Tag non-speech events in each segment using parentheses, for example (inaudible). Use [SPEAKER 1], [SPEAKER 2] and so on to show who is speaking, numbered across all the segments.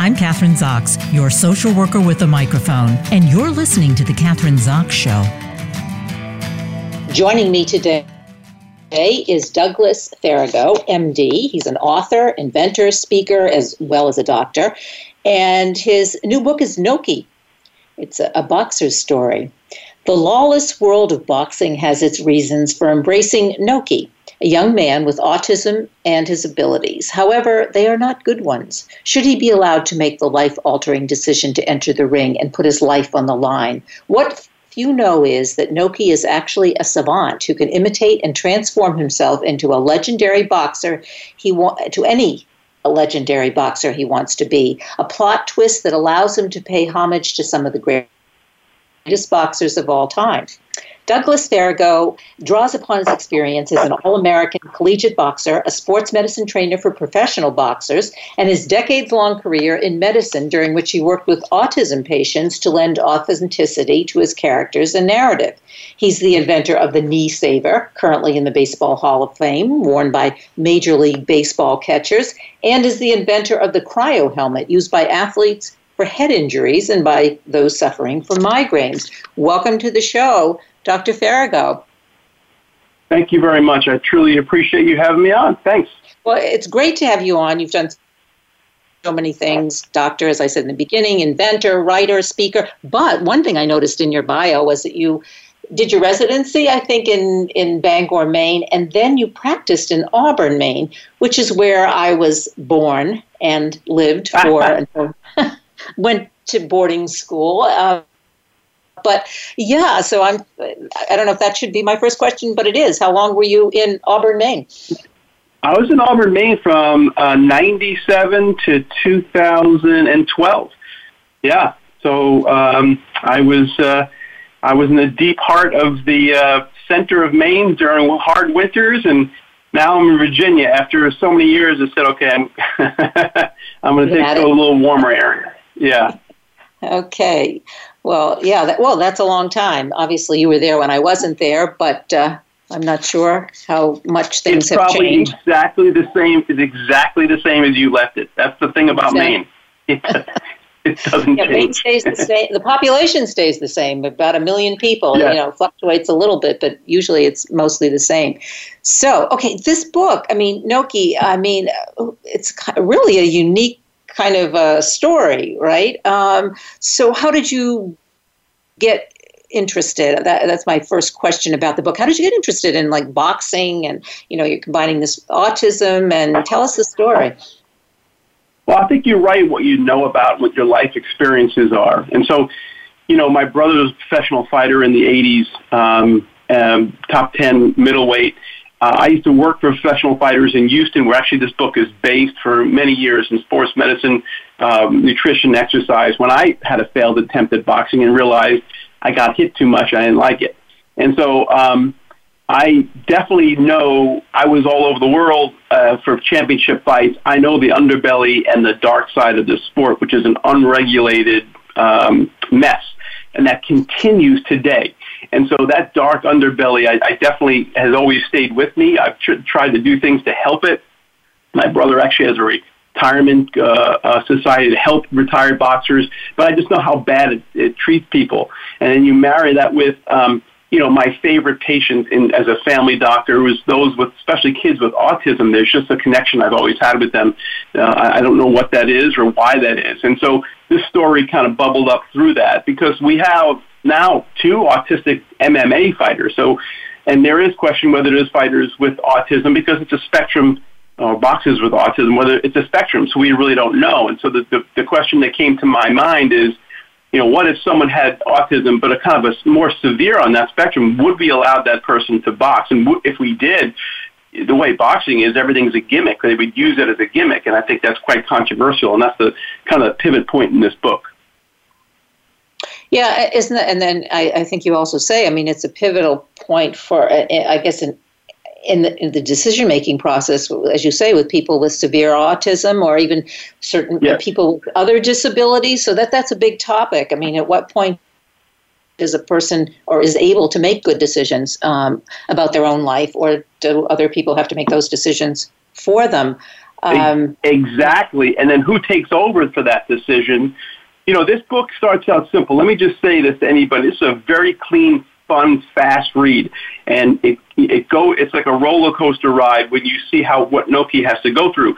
[SPEAKER 1] I'm Kathryn Zox, your social worker with a microphone, and you're listening to The Kathryn Zox Show.
[SPEAKER 2] Joining me today is Douglas Farrago, MD. He's an author, inventor, speaker, as well as a doctor. And his new book is Noki. It's a, a boxer's story. The lawless world of boxing has its reasons for embracing Noki, a young man with autism and his abilities. However, they are not good ones. Should he be allowed to make the life altering decision to enter the ring and put his life on the line? What few know is that Noki is actually a savant who can imitate and transform himself into a legendary boxer he wa- to any a legendary boxer he wants to be. A plot twist that allows him to pay homage to some of the greatest boxers of all time. Douglas Farrago draws upon his experience as an All American collegiate boxer, a sports medicine trainer for professional boxers, and his decades long career in medicine, during which he worked with autism patients to lend authenticity to his characters and narrative. He's the inventor of the knee saver, currently in the Baseball Hall of Fame, worn by Major League Baseball catchers, and is the inventor of the cryo helmet used by athletes for head injuries and by those suffering from migraines. Welcome to the show, Dr. Farrago.
[SPEAKER 3] Thank you very much. I truly appreciate you having me on. Thanks.
[SPEAKER 2] Well, it's great to have you on. You've done so many things doctor, as I said in the beginning, inventor, writer, speaker. But one thing I noticed in your bio was that you did your residency, I think, in, in Bangor, Maine, and then you practiced in Auburn, Maine, which is where I was born and lived for, (laughs) (laughs) went to boarding school. Uh, but yeah, so I'm. I don't know if that should be my first question, but it is. How long were you in Auburn, Maine?
[SPEAKER 3] I was in Auburn, Maine from uh, 97 to 2012. Yeah. So um, I was uh, I was in the deep heart of the uh, center of Maine during hard winters, and now I'm in Virginia. After so many years, I said, okay, I'm (laughs) I'm going to take to a little warmer area. Yeah. (laughs)
[SPEAKER 2] Okay. Well, yeah. That, well, that's a long time. Obviously, you were there when I wasn't there, but uh, I'm not sure how much things
[SPEAKER 3] it's
[SPEAKER 2] have
[SPEAKER 3] probably
[SPEAKER 2] changed.
[SPEAKER 3] exactly the same. It's exactly the same as you left it. That's the thing about
[SPEAKER 2] Exactly.
[SPEAKER 3] Maine. It, (laughs) it doesn't
[SPEAKER 2] Yeah, Maine
[SPEAKER 3] change.
[SPEAKER 2] stays the same. The population stays the same, about a million people.
[SPEAKER 3] Yeah.
[SPEAKER 2] You know, fluctuates a little bit, but usually it's mostly the same. So, okay, this book. I mean, Noki. I mean, it's really a unique kind of a story, right? Um, so, how did you get interested? That, that's my first question about the book. How did you get interested in like boxing and you know you're combining this autism and tell us the story.
[SPEAKER 3] Well, I think you write what you know about what your life experiences are. And so, you know, my brother was a professional fighter in the 80s, um, um, top 10 middleweight. Uh, I used to work for professional fighters in Houston, where actually this book is based for many years in sports medicine, um, nutrition, exercise. When I had a failed attempt at boxing and realized I got hit too much, I didn't like it. And so um, I definitely know I was all over the world uh, for championship fights. I know the underbelly and the dark side of the sport, which is an unregulated um, mess, and that continues today. And so that dark underbelly, I, I definitely has always stayed with me. I've tr- tried to do things to help it. My brother actually has a retirement uh, uh, society to help retired boxers, but I just know how bad it, it treats people. And then you marry that with um, you know, my favorite patient in, as a family doctor was those with, especially kids with autism. There's just a connection I've always had with them. Uh, I I don't know what that is or why that is. And so this story kind of bubbled up through that because we have now two autistic MMA fighters. So, and there is question whether there's fighters with autism because it's a spectrum or boxes with autism, whether it's a spectrum. So we really don't know. And so the, the, the question that came to my mind is, you know, what if someone had autism, but a kind of a more severe on that spectrum? Would we allow that person to box? And w- if we did, the way boxing is, everything's a gimmick. They would use it as a gimmick, and I think that's quite controversial. And that's the kind of pivot point in this book.
[SPEAKER 2] Yeah, isn't it? And then I, I think you also say, I mean, it's a pivotal point for, uh, I guess, in in the, in the decision making process, as you say, with people with severe autism or even certain
[SPEAKER 3] Yes.
[SPEAKER 2] people with other disabilities. So that that's a big topic. I mean, at what point is a person or is able to make good decisions um, about their own life, or do other people have to make those decisions for them? Um,
[SPEAKER 3] exactly. And then who takes over for that decision? You know, this book starts out simple. Let me just say this to anybody. This is a very clean, fun, fast read, and it it go. It's like a roller coaster ride when you see how what Noki has to go through.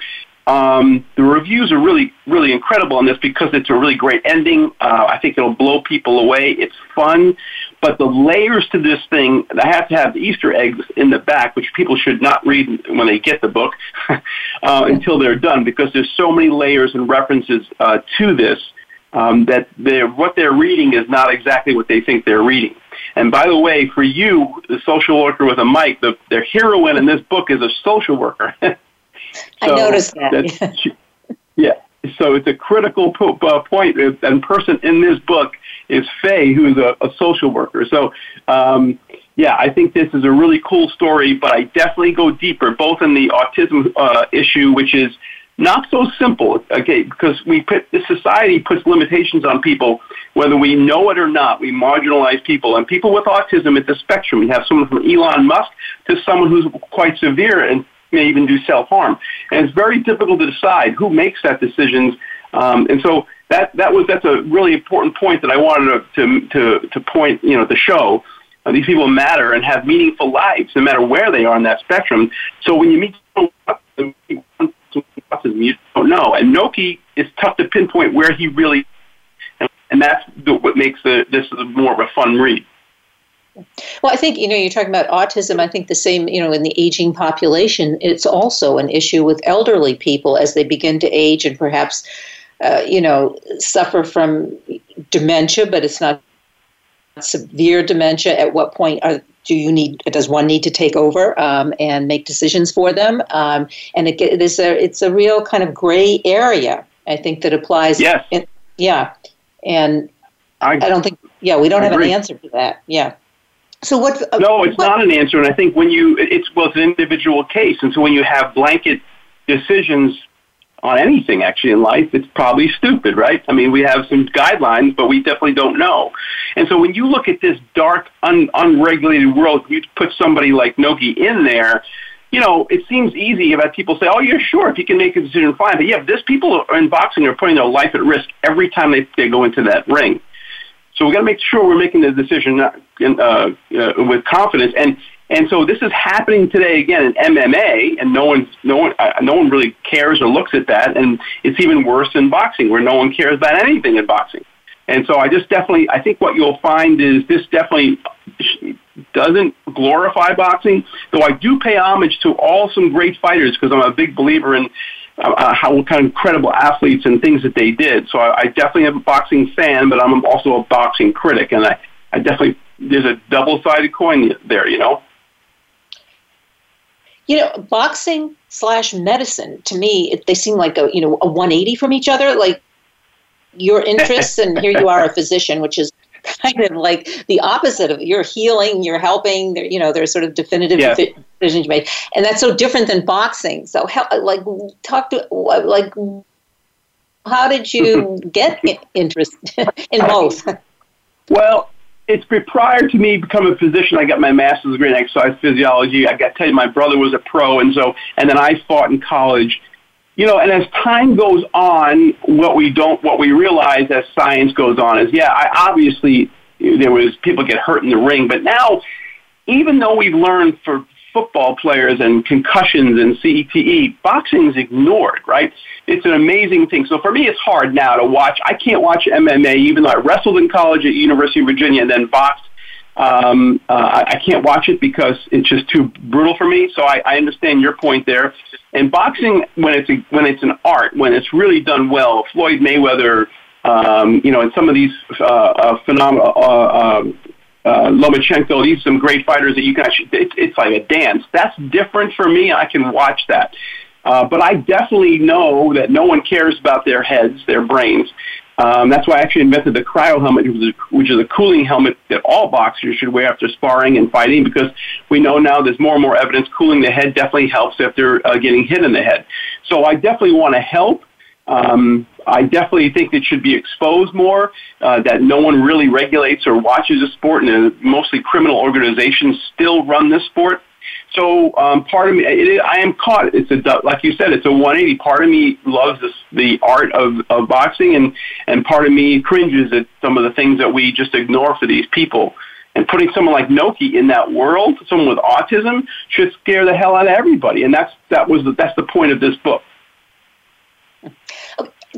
[SPEAKER 3] Um, the reviews are really, really incredible on this because it's a really great ending. Uh, I think it'll blow people away. It's fun, but the layers to this thing, I have to have the Easter eggs in the back, which people should not read when they get the book (laughs) uh, until they're done because there's so many layers and references uh, to this um, that they're, what they're reading is not exactly what they think they're reading. And by the way, for you, the social worker with a mic, the, the heroine in this book is a social worker. (laughs)
[SPEAKER 2] I noticed that.
[SPEAKER 3] yeah. So it's a critical po- uh, point and person in this book is Faye, who's a, a social worker. So, um, yeah, I think this is a really cool story, but I definitely go deeper, both in the autism uh, issue, which is not so simple, okay, because we put, the society puts limitations on people, whether we know it or not. We marginalize people, and people with autism at the spectrum. We have someone from Elon Musk to someone who's quite severe, and may even do self-harm. And it's very difficult to decide who makes that decision. Um, and so that, that was, that's a really important point that I wanted to, to, to, to point, you know, to show. Uh, these people matter and have meaningful lives no matter where they are on that spectrum. So when you meet someone you don't know. And Noki is tough to pinpoint where he really, and, and that's the, what makes the, this more of a fun read.
[SPEAKER 2] Well, I think, you know, you're talking about autism. I think the same, you know, in the aging population, it's also an issue with elderly people as they begin to age and perhaps, uh, you know, suffer from dementia, but it's not severe dementia. At what point are, do you need, does one need to take over um, and make decisions for them? Um, and it, it is a, it's a real kind of gray area, I think, that applies.
[SPEAKER 3] Yes.
[SPEAKER 2] In, yeah. And I, I, don't think, yeah, we don't I have agree. an answer to that. Yeah. So what?
[SPEAKER 3] Uh, no, it's what, not an answer. And I think when you, it's well, it's an individual case, and so when you have blanket decisions on anything actually in life, it's probably stupid, right? I mean, we have some guidelines, but we definitely don't know. And so when you look at this dark, un- unregulated world, you put somebody like Noki in there. You know, it seems easy if people say, "Oh, you're sure if you can make a decision, fine." But yeah, this people in boxing are putting their life at risk every time they, they go into that ring. So we've got to make sure we're making the decision uh, uh, with confidence. And and so this is happening today again in MMA, and no one no one uh, no one really cares or looks at that. And it's even worse in boxing, where no one cares about anything in boxing. And so I just definitely I think what you'll find is this definitely doesn't glorify boxing, though I do pay homage to all some great fighters because I'm a big believer in uh, how what kind of incredible athletes and things that they did. So I, I definitely am a boxing fan, but I'm also a boxing critic, and I, I definitely there's a double-sided coin there, you know.
[SPEAKER 2] You know, boxing slash medicine to me, it, they seem like a you know a 180 from each other. Like your interests, and here you are, a physician, which is kind of like the opposite of you're healing, you're helping. You know, there's sort of definitive yeah. decisions made, and that's so different than boxing. So, how, like, talk to like, how did you (laughs) get interested (laughs) in both?
[SPEAKER 3] Well, it's prior to me becoming a physician. I got my master's degree in exercise physiology. I got to tell you, my brother was a pro, and so, and then I fought in college you know, and as time goes on, what we don't, what we realize as science goes on is, yeah, I obviously there was people get hurt in the ring, but now, even though we've learned for football players and concussions and CTE, boxing is ignored, right? It's an amazing thing. So for me, it's hard now to watch. I can't watch MMA, even though I wrestled in college at University of Virginia and then boxed um, uh, I can't watch it because it's just too brutal for me. So I, I understand your point there. And boxing, when it's a, when it's an art, when it's really done well, Floyd Mayweather, um, you know, and some of these uh, uh, phenomena, uh, um, uh, Lomachenko, these are some great fighters that you can actually. It's, it's like a dance. That's different for me. I can watch that. Uh, but I definitely know that no one cares about their heads, their brains. Um, that's why I actually invented the cryo helmet, which is a cooling helmet that all boxers should wear after sparring and fighting, because we know now there's more and more evidence cooling the head definitely helps after uh, getting hit in the head. So I definitely want to help. Um, I definitely think it should be exposed more, uh, that no one really regulates or watches the sport, and mostly criminal organizations still run this sport. So um, part of me, it, I am caught. It's a like you said, it's a 180. Part of me loves this, the art of, of boxing, and and part of me cringes at some of the things that we just ignore for these people. And putting someone like Noki in that world, someone with autism, should scare the hell out of everybody. And that's that was the, that's the point of this book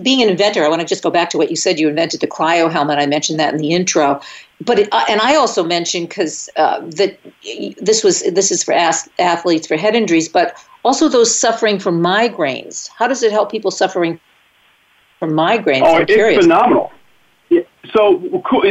[SPEAKER 2] being an inventor, I want to just go back to what you said. You invented the cryo helmet. I mentioned that in the intro, but it, uh, and I also mentioned because uh, that this was this is for athletes for head injuries, but also those suffering from migraines. How does it help people suffering from migraines?
[SPEAKER 3] Oh, I'm it's curious. phenomenal. So,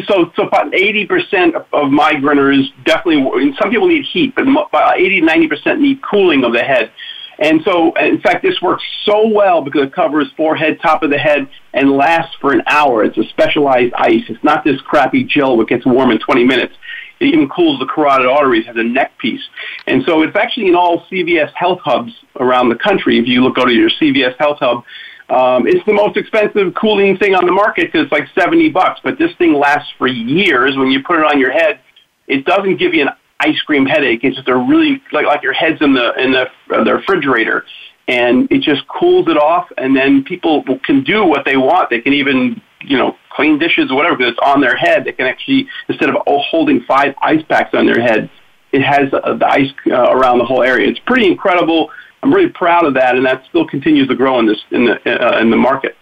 [SPEAKER 3] so, so about 80% of migraineurs definitely, some people need heat, but about 80, 90% need cooling of the head. And so, in fact, this works so well because it covers forehead, top of the head, and lasts for an hour. It's a specialized ice. It's not this crappy gel that gets warm in 20 minutes. It even cools the carotid arteries, has a neck piece. And so it's actually in all CVS health hubs around the country. If you look, go to your CVS health hub, um, it's the most expensive cooling thing on the market because it's like 70 bucks. But this thing lasts for years. When you put it on your head, it doesn't give you an ice cream headache. It's just a really like like your head's in the in the, uh, the refrigerator, and it just cools it off. And then people can do what they want. They can even you know clean dishes or whatever because it's on their head. They can actually instead of holding five ice packs on their head, it has uh, the ice uh, around the whole area. It's pretty incredible. I'm really proud of that, and that still continues to grow in this in the uh, in the market.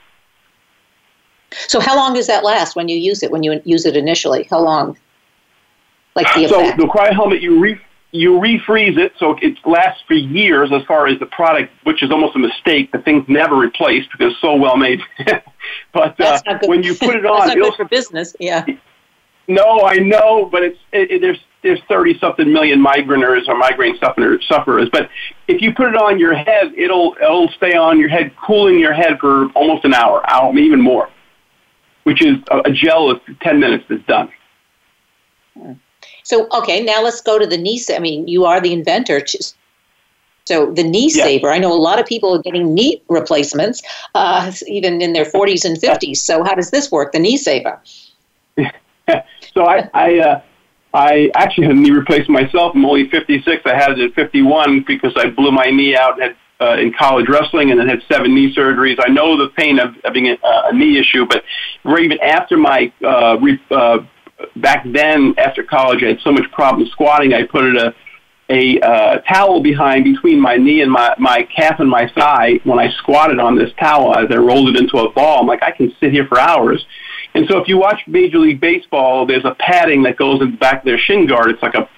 [SPEAKER 2] So, how long does that last when you use it? When you use it initially, how long? Like the
[SPEAKER 3] So the cryo helmet, you re, you refreeze it so it lasts for years as far as the product, which is almost a mistake. The thing's never replaced because it's so well made. (laughs) but uh, when you put it on,
[SPEAKER 2] That's not for business. Yeah.
[SPEAKER 3] No, I know, but it's it, it, there's there's thirty something million migraineurs or migraine sufferers, sufferers. But if you put it on your head, it'll it'll stay on your head, cooling your head for almost an hour, hour even more, which is a, a gel of ten minutes is done.
[SPEAKER 2] So, okay, now let's go to the knee. I mean, you are the inventor. So the knee yeah. saver. I know a lot of people are getting knee replacements, uh, even in their 40s and 50s. So how does this work? The knee saver. (laughs)
[SPEAKER 3] so I, I, uh, I actually had a knee replacement myself. I'm only 56. I had it at 51 because I blew my knee out had, uh, in college wrestling and then had seven knee surgeries. I know the pain of having a, a knee issue, but even after my uh, re, uh, back then after college, I had so much problem squatting. I put a a uh, towel behind between my knee and my my calf and my thigh when I squatted on this towel as I rolled it into a ball. I'm like, I can sit here for hours. And so if you watch Major League Baseball, there's a padding that goes in the back of their shin guard. It's like a,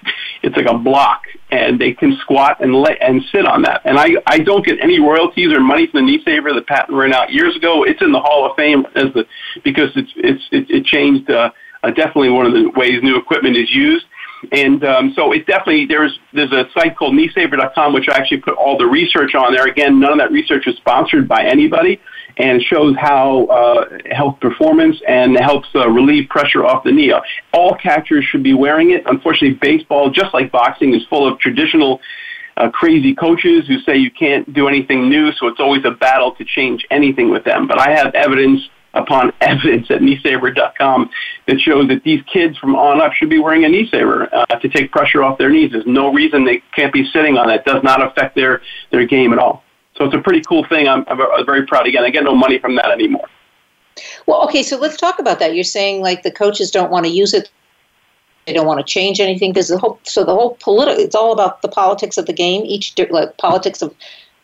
[SPEAKER 3] it's like a block, and they can squat and lay, and sit on that. And I I don't get any royalties or money from the knee saver. The patent ran out years ago. It's in the Hall of Fame as the because it's it's it, it changed. Uh, uh, definitely one of the ways new equipment is used. And um, so it definitely there's there's a site called kneesaver.com which I actually put all the research on there. Again, none of that research is sponsored by anybody, and shows how uh, health performance and helps uh, relieve pressure off the knee. All catchers should be wearing it. Unfortunately, baseball, just like boxing, is full of traditional. Uh, crazy coaches who say you can't do anything new, so it's always a battle to change anything with them. But I have evidence upon (laughs) evidence at kneesaver.com that shows that these kids from on up should be wearing a knee saver uh, to take pressure off their knees. There's no reason they can't be sitting on it. It does not affect their, their game at all. So it's a pretty cool thing. I'm, I'm very proud. Again, I get no money from that anymore.
[SPEAKER 2] Well, okay, so let's talk about that. You're saying like the coaches don't want to use it. They don't want to change anything because the whole so the whole political it's all about the politics of the game. Each like, politics of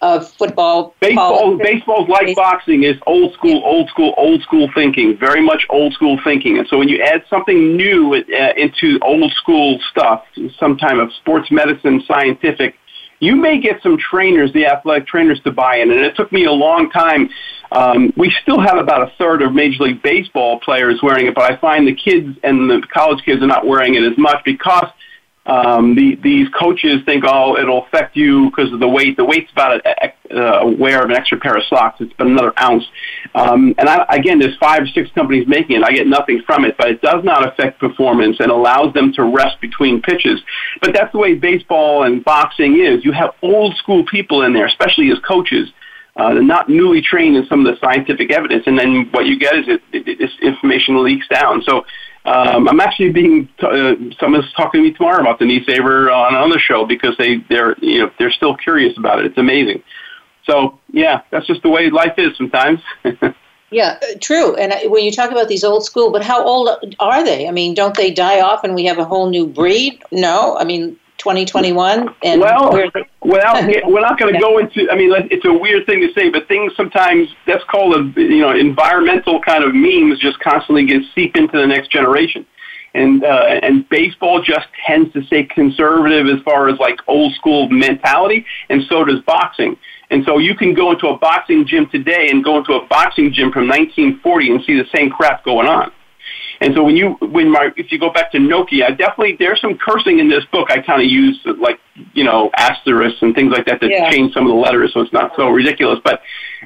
[SPEAKER 2] of football.
[SPEAKER 3] Baseball, baseball's like baseball. boxing is old school, old school, old school thinking. Very much old school thinking. And so when you add something new uh, into old school stuff, some type of sports medicine, scientific, you may get some trainers, the athletic trainers, to buy in. And it took me a long time. Um, we still have about a third of Major League Baseball players wearing it, but I find the kids and the college kids are not wearing it as much because um, the, these coaches think, oh, it'll affect you because of the weight. The weight's about a, a, a wear of an extra pair of socks. It's another ounce. Um, and I, again, there's five or six companies making it. I get nothing from it, but it does not affect performance and allows them to rest between pitches. But that's the way baseball and boxing is. You have old school people in there, especially as coaches. Uh, they're not newly trained in some of the scientific evidence, and then what you get is it, it, this information leaks down. So um, I'm actually being uh, someone's talking to me tomorrow about the knee saver on on the show because they they're you know they're still curious about it. It's amazing. So yeah, that's just the way life is sometimes. (laughs)
[SPEAKER 2] yeah, uh, true. And when you talk about these old school, but how old are they? I mean, don't they die off and we have a whole new breed? No, I mean 2021. And
[SPEAKER 3] well, (laughs) without, (laughs) we're not going to go into. I mean, it's a weird thing to say, but things sometimes that's called a you know environmental kind of memes just constantly get seep into the next generation. And uh, and baseball just tends to stay conservative as far as like old school mentality, and so does boxing. And so you can go into a boxing gym today and go into a boxing gym from 1940 and see the same crap going on. And so when you when my if you go back to Noki, I definitely there's some cursing in this book. I kind of use like you know asterisks and things like that to yeah. change some of the letters so it's not so ridiculous. But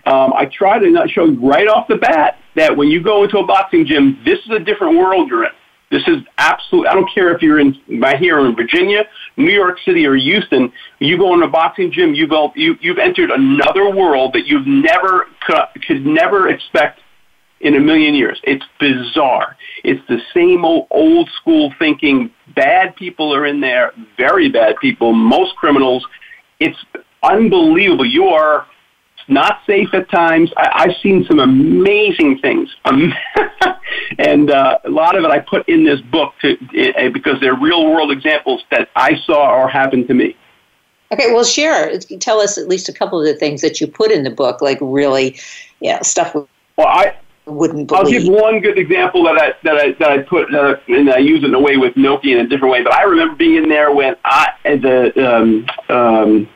[SPEAKER 3] um, I try to not show you right off the bat that when you go into a boxing gym, this is a different world you're in. This is absolute. I don't care if you're in my here in Virginia, New York City, or Houston. You go in a boxing gym, you've you, you've entered another world that you've never could never expect in a million years. It's bizarre. It's the same old old school thinking. Bad people are in there, very bad people, most criminals. It's unbelievable. You are not safe at times. I, I've seen some amazing things, um, (laughs) and uh, a lot of it I put in this book to, uh, because they're real world examples that I saw or happened to me.
[SPEAKER 2] Okay, well, share. Tell us at least a couple of the things that you put in the book, like really, yeah, stuff.
[SPEAKER 3] Well, I
[SPEAKER 2] wouldn't believe.
[SPEAKER 3] I'll give one good example that I that I that I put uh, and I use it in a way with Noki in a different way. But I remember being in there when I the um, um,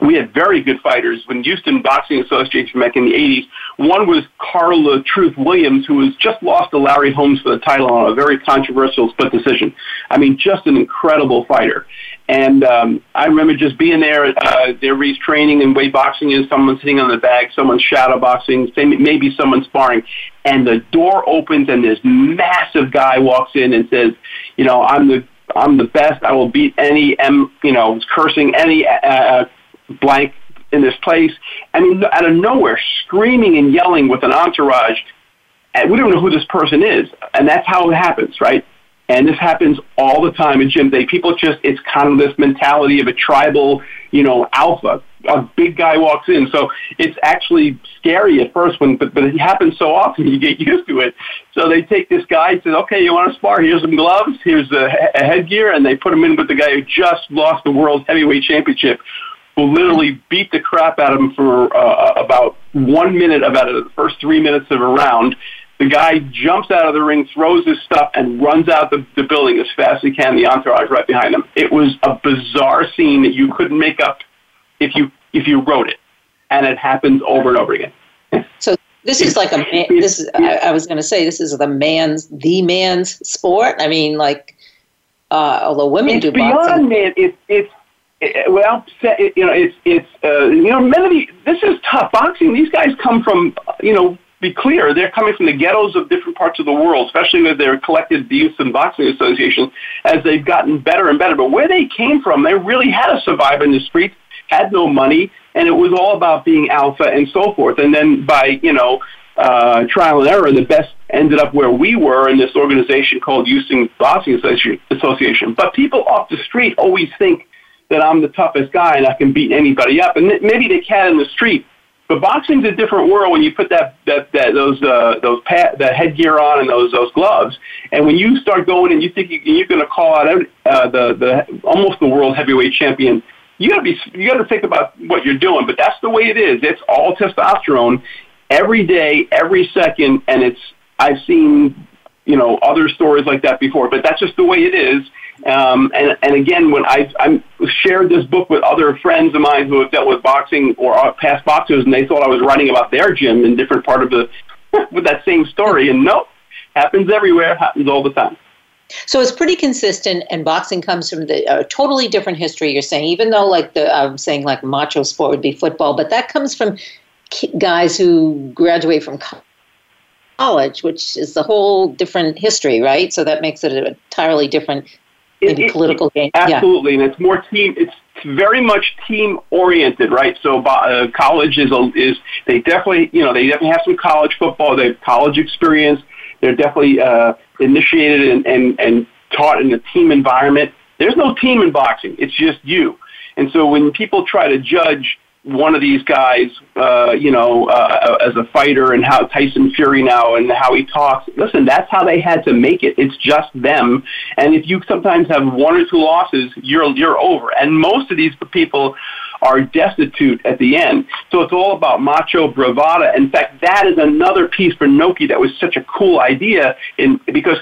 [SPEAKER 3] we had very good fighters when Houston Boxing Association back in the 80s. One was Carl the Truth Williams, who was just lost to Larry Holmes for the title on a very controversial split decision. I mean, just an incredible fighter. And um, I remember just being there. Uh, everybody's training and weight boxing is someone sitting on the bag, someone's shadow boxing, maybe someone sparring, and the door opens and this massive guy walks in and says, "You know, I'm the I'm the best. I will beat any M. You know, cursing any uh, uh blank in this place. I mean, out of nowhere, screaming and yelling with an entourage. And we don't know who this person is. And that's how it happens, right? And this happens all the time in gym. They people just it's kind of this mentality of a tribal, you know, alpha. A big guy walks in, so it's actually scary at first when, but but it happens so often (laughs) you get used to it. So they take this guy and says, "Okay, you want to spar? Here's some gloves. Here's a, a headgear," and they put him in with the guy who just lost the world heavyweight championship will literally beat the crap out of him for uh, about one minute about the first three minutes of a round. The guy jumps out of the ring, throws his stuff, and runs out the, the building as fast as he can. The entourage right behind him. It was a bizarre scene that you couldn't make up if you if you wrote it, and it happens over and over again.
[SPEAKER 2] So this is like a man, this is I, I was going to say this is the man's the man's sport. I mean, like uh, although women
[SPEAKER 3] it's
[SPEAKER 2] do
[SPEAKER 3] beyond
[SPEAKER 2] boxing.
[SPEAKER 3] man. It's it's well, you know, it's it's uh, you know, many of the, this is tough boxing. These guys come from you know, be clear, they're coming from the ghettos of different parts of the world, especially with their collected youth and boxing associations, as they've gotten better and better. But where they came from, they really had to survive in the streets, had no money, and it was all about being alpha and so forth. And then by you know uh, trial and error, the best ended up where we were in this organization called Houston Boxing Association. But people off the street always think that I'm the toughest guy and I can beat anybody up. And maybe they can in the street, but boxing's a different world when you put that that, that those uh, those pat, that headgear on and those those gloves. And when you start going and you think you, you're going to call out uh, the the almost the world heavyweight champion, you got to be you got to think about what you're doing. But that's the way it is. It's all testosterone every day, every second, and it's I've seen you know other stories like that before. But that's just the way it is um, and, and again, when I, I shared this book with other friends of mine who have dealt with boxing or past boxers, and they thought I was writing about their gym in different part of the (laughs) with that same story, and no, happens everywhere, happens all the time.
[SPEAKER 2] So it's pretty consistent, and boxing comes from the uh, totally different history. You're saying, even though like the I'm saying like macho sport would be football, but that comes from guys who graduate from college, which is a whole different history, right? So that makes it an entirely different it, political
[SPEAKER 3] game. Absolutely, yeah. and it's more team. It's very much team oriented, right? So uh, college is a, is they definitely you know they definitely have some college football. They have college experience. They're definitely uh, initiated and, and, and taught in a team environment. There's no team in boxing. It's just you. And so when people try to judge one of these guys, uh, you know, uh, as a fighter and how Tyson Fury now and how he talks. Listen, that's how they had to make it. It's just them. And if you sometimes have one or two losses, you're you're over. And most of these people are destitute at the end. So it's all about macho bravada. In fact, that is another piece for Noki that was such a cool idea in because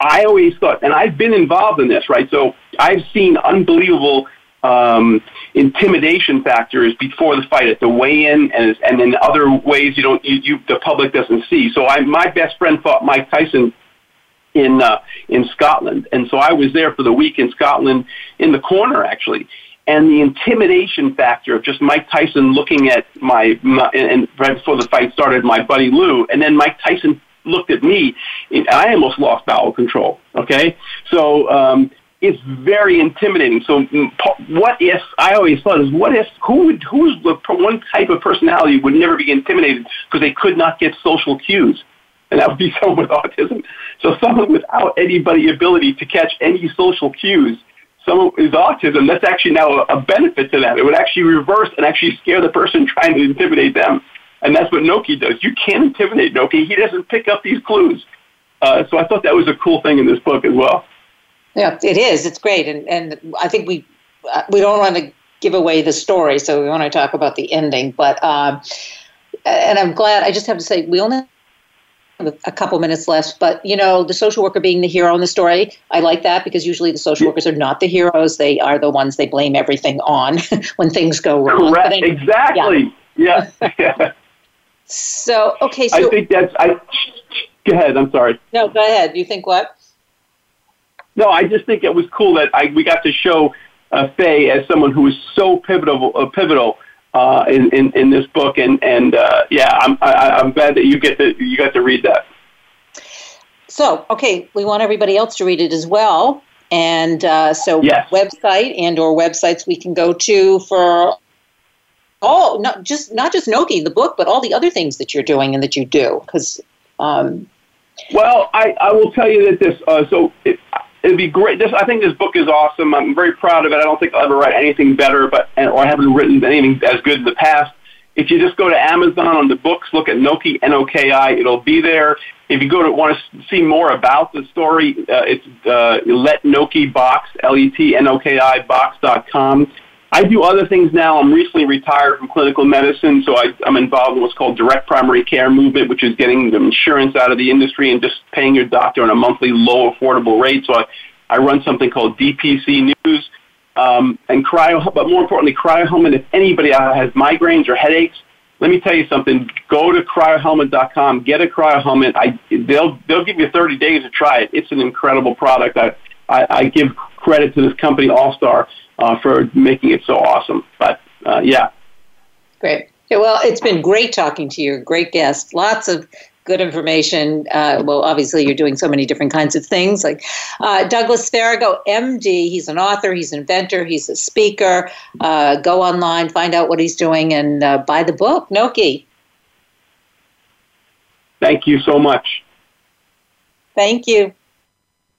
[SPEAKER 3] I always thought, and I've been involved in this, right? So I've seen unbelievable um, intimidation factors before the fight at the weigh-in and and then other ways you don't you, you the public doesn't see. So I my best friend fought Mike Tyson in uh, in Scotland, and so I was there for the week in Scotland in the corner actually. And the intimidation factor of just Mike Tyson looking at my, my and right before the fight started, my buddy Lou, and then Mike Tyson looked at me, and I almost lost bowel control. Okay, so um, it's very intimidating. So, mm, what if I always thought is what if who would who's the one type of personality would never be intimidated because they could not get social cues, and that would be (laughs) someone with autism. So, someone without anybody ability to catch any social cues. Someone with autism, that's actually now a benefit to them. It would actually reverse and actually scare the person (laughs) trying to intimidate them. And that's what Noki does. You can't intimidate Noki. He doesn't pick up these clues. Uh, so I thought that was a cool thing in this book as well.
[SPEAKER 2] Yeah, it is. It's great, and and I think we uh, we don't want to give away the story, so we want to talk about the ending. But um, and I'm glad. I just have to say we only have a couple minutes left, but you know the social worker being the hero in the story, I like that because usually the social workers are not the heroes; they are the ones they blame everything on (laughs) when things go wrong.
[SPEAKER 3] Correct. Anyway, exactly. Yeah. (laughs) yeah.
[SPEAKER 2] So okay. So
[SPEAKER 3] I think that's. I go ahead. I'm sorry.
[SPEAKER 2] No, go ahead. You think what?
[SPEAKER 3] No, I just think it was cool that I, we got to show uh, Faye as someone who was so pivotal, uh, pivotal uh, in, in, in this book, and and uh, yeah, I'm I, I'm glad that you get to you got to read that.
[SPEAKER 2] So, okay, we want everybody else to read it as well, and uh, so
[SPEAKER 3] yes.
[SPEAKER 2] website and or websites we can go to for all not just not just Noki the book, but all the other things that you're doing and that you do because. Um,
[SPEAKER 3] well, I, I will tell you that this uh, so it, it'd be great. This I think this book is awesome. I'm very proud of it. I don't think I'll ever write anything better, but or I haven't written anything as good in the past. If you just go to Amazon on the books, look at Noki N O K I, it'll be there. If you go to want to see more about the story, uh, it's uh, Let Noki Box L E T N O K I Box dot com. I do other things now. I'm recently retired from clinical medicine, so I, I'm involved in what's called direct primary care movement, which is getting the insurance out of the industry and just paying your doctor on a monthly low affordable rate. So I, I run something called DPC News um, and cryo, but more importantly, cryohelmet. If anybody has migraines or headaches, let me tell you something. Go to cryohelmet.com, get a cryohelmet. I, they'll they'll give you 30 days to try it. It's an incredible product. I I, I give credit to this company, All Star uh, for making it so awesome. But uh, yeah.
[SPEAKER 2] Great. Yeah, well, it's been great talking to you. Great guest. Lots of good information. Uh, well, obviously, you're doing so many different kinds of things. Like uh, Douglas Farrago, MD, he's an author, he's an inventor, he's a speaker. Uh, go online, find out what he's doing, and uh, buy the book, Noki.
[SPEAKER 3] Thank you so much.
[SPEAKER 2] Thank you.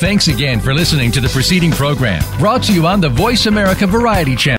[SPEAKER 4] Thanks again for listening to the preceding program brought to you on the Voice America Variety Channel.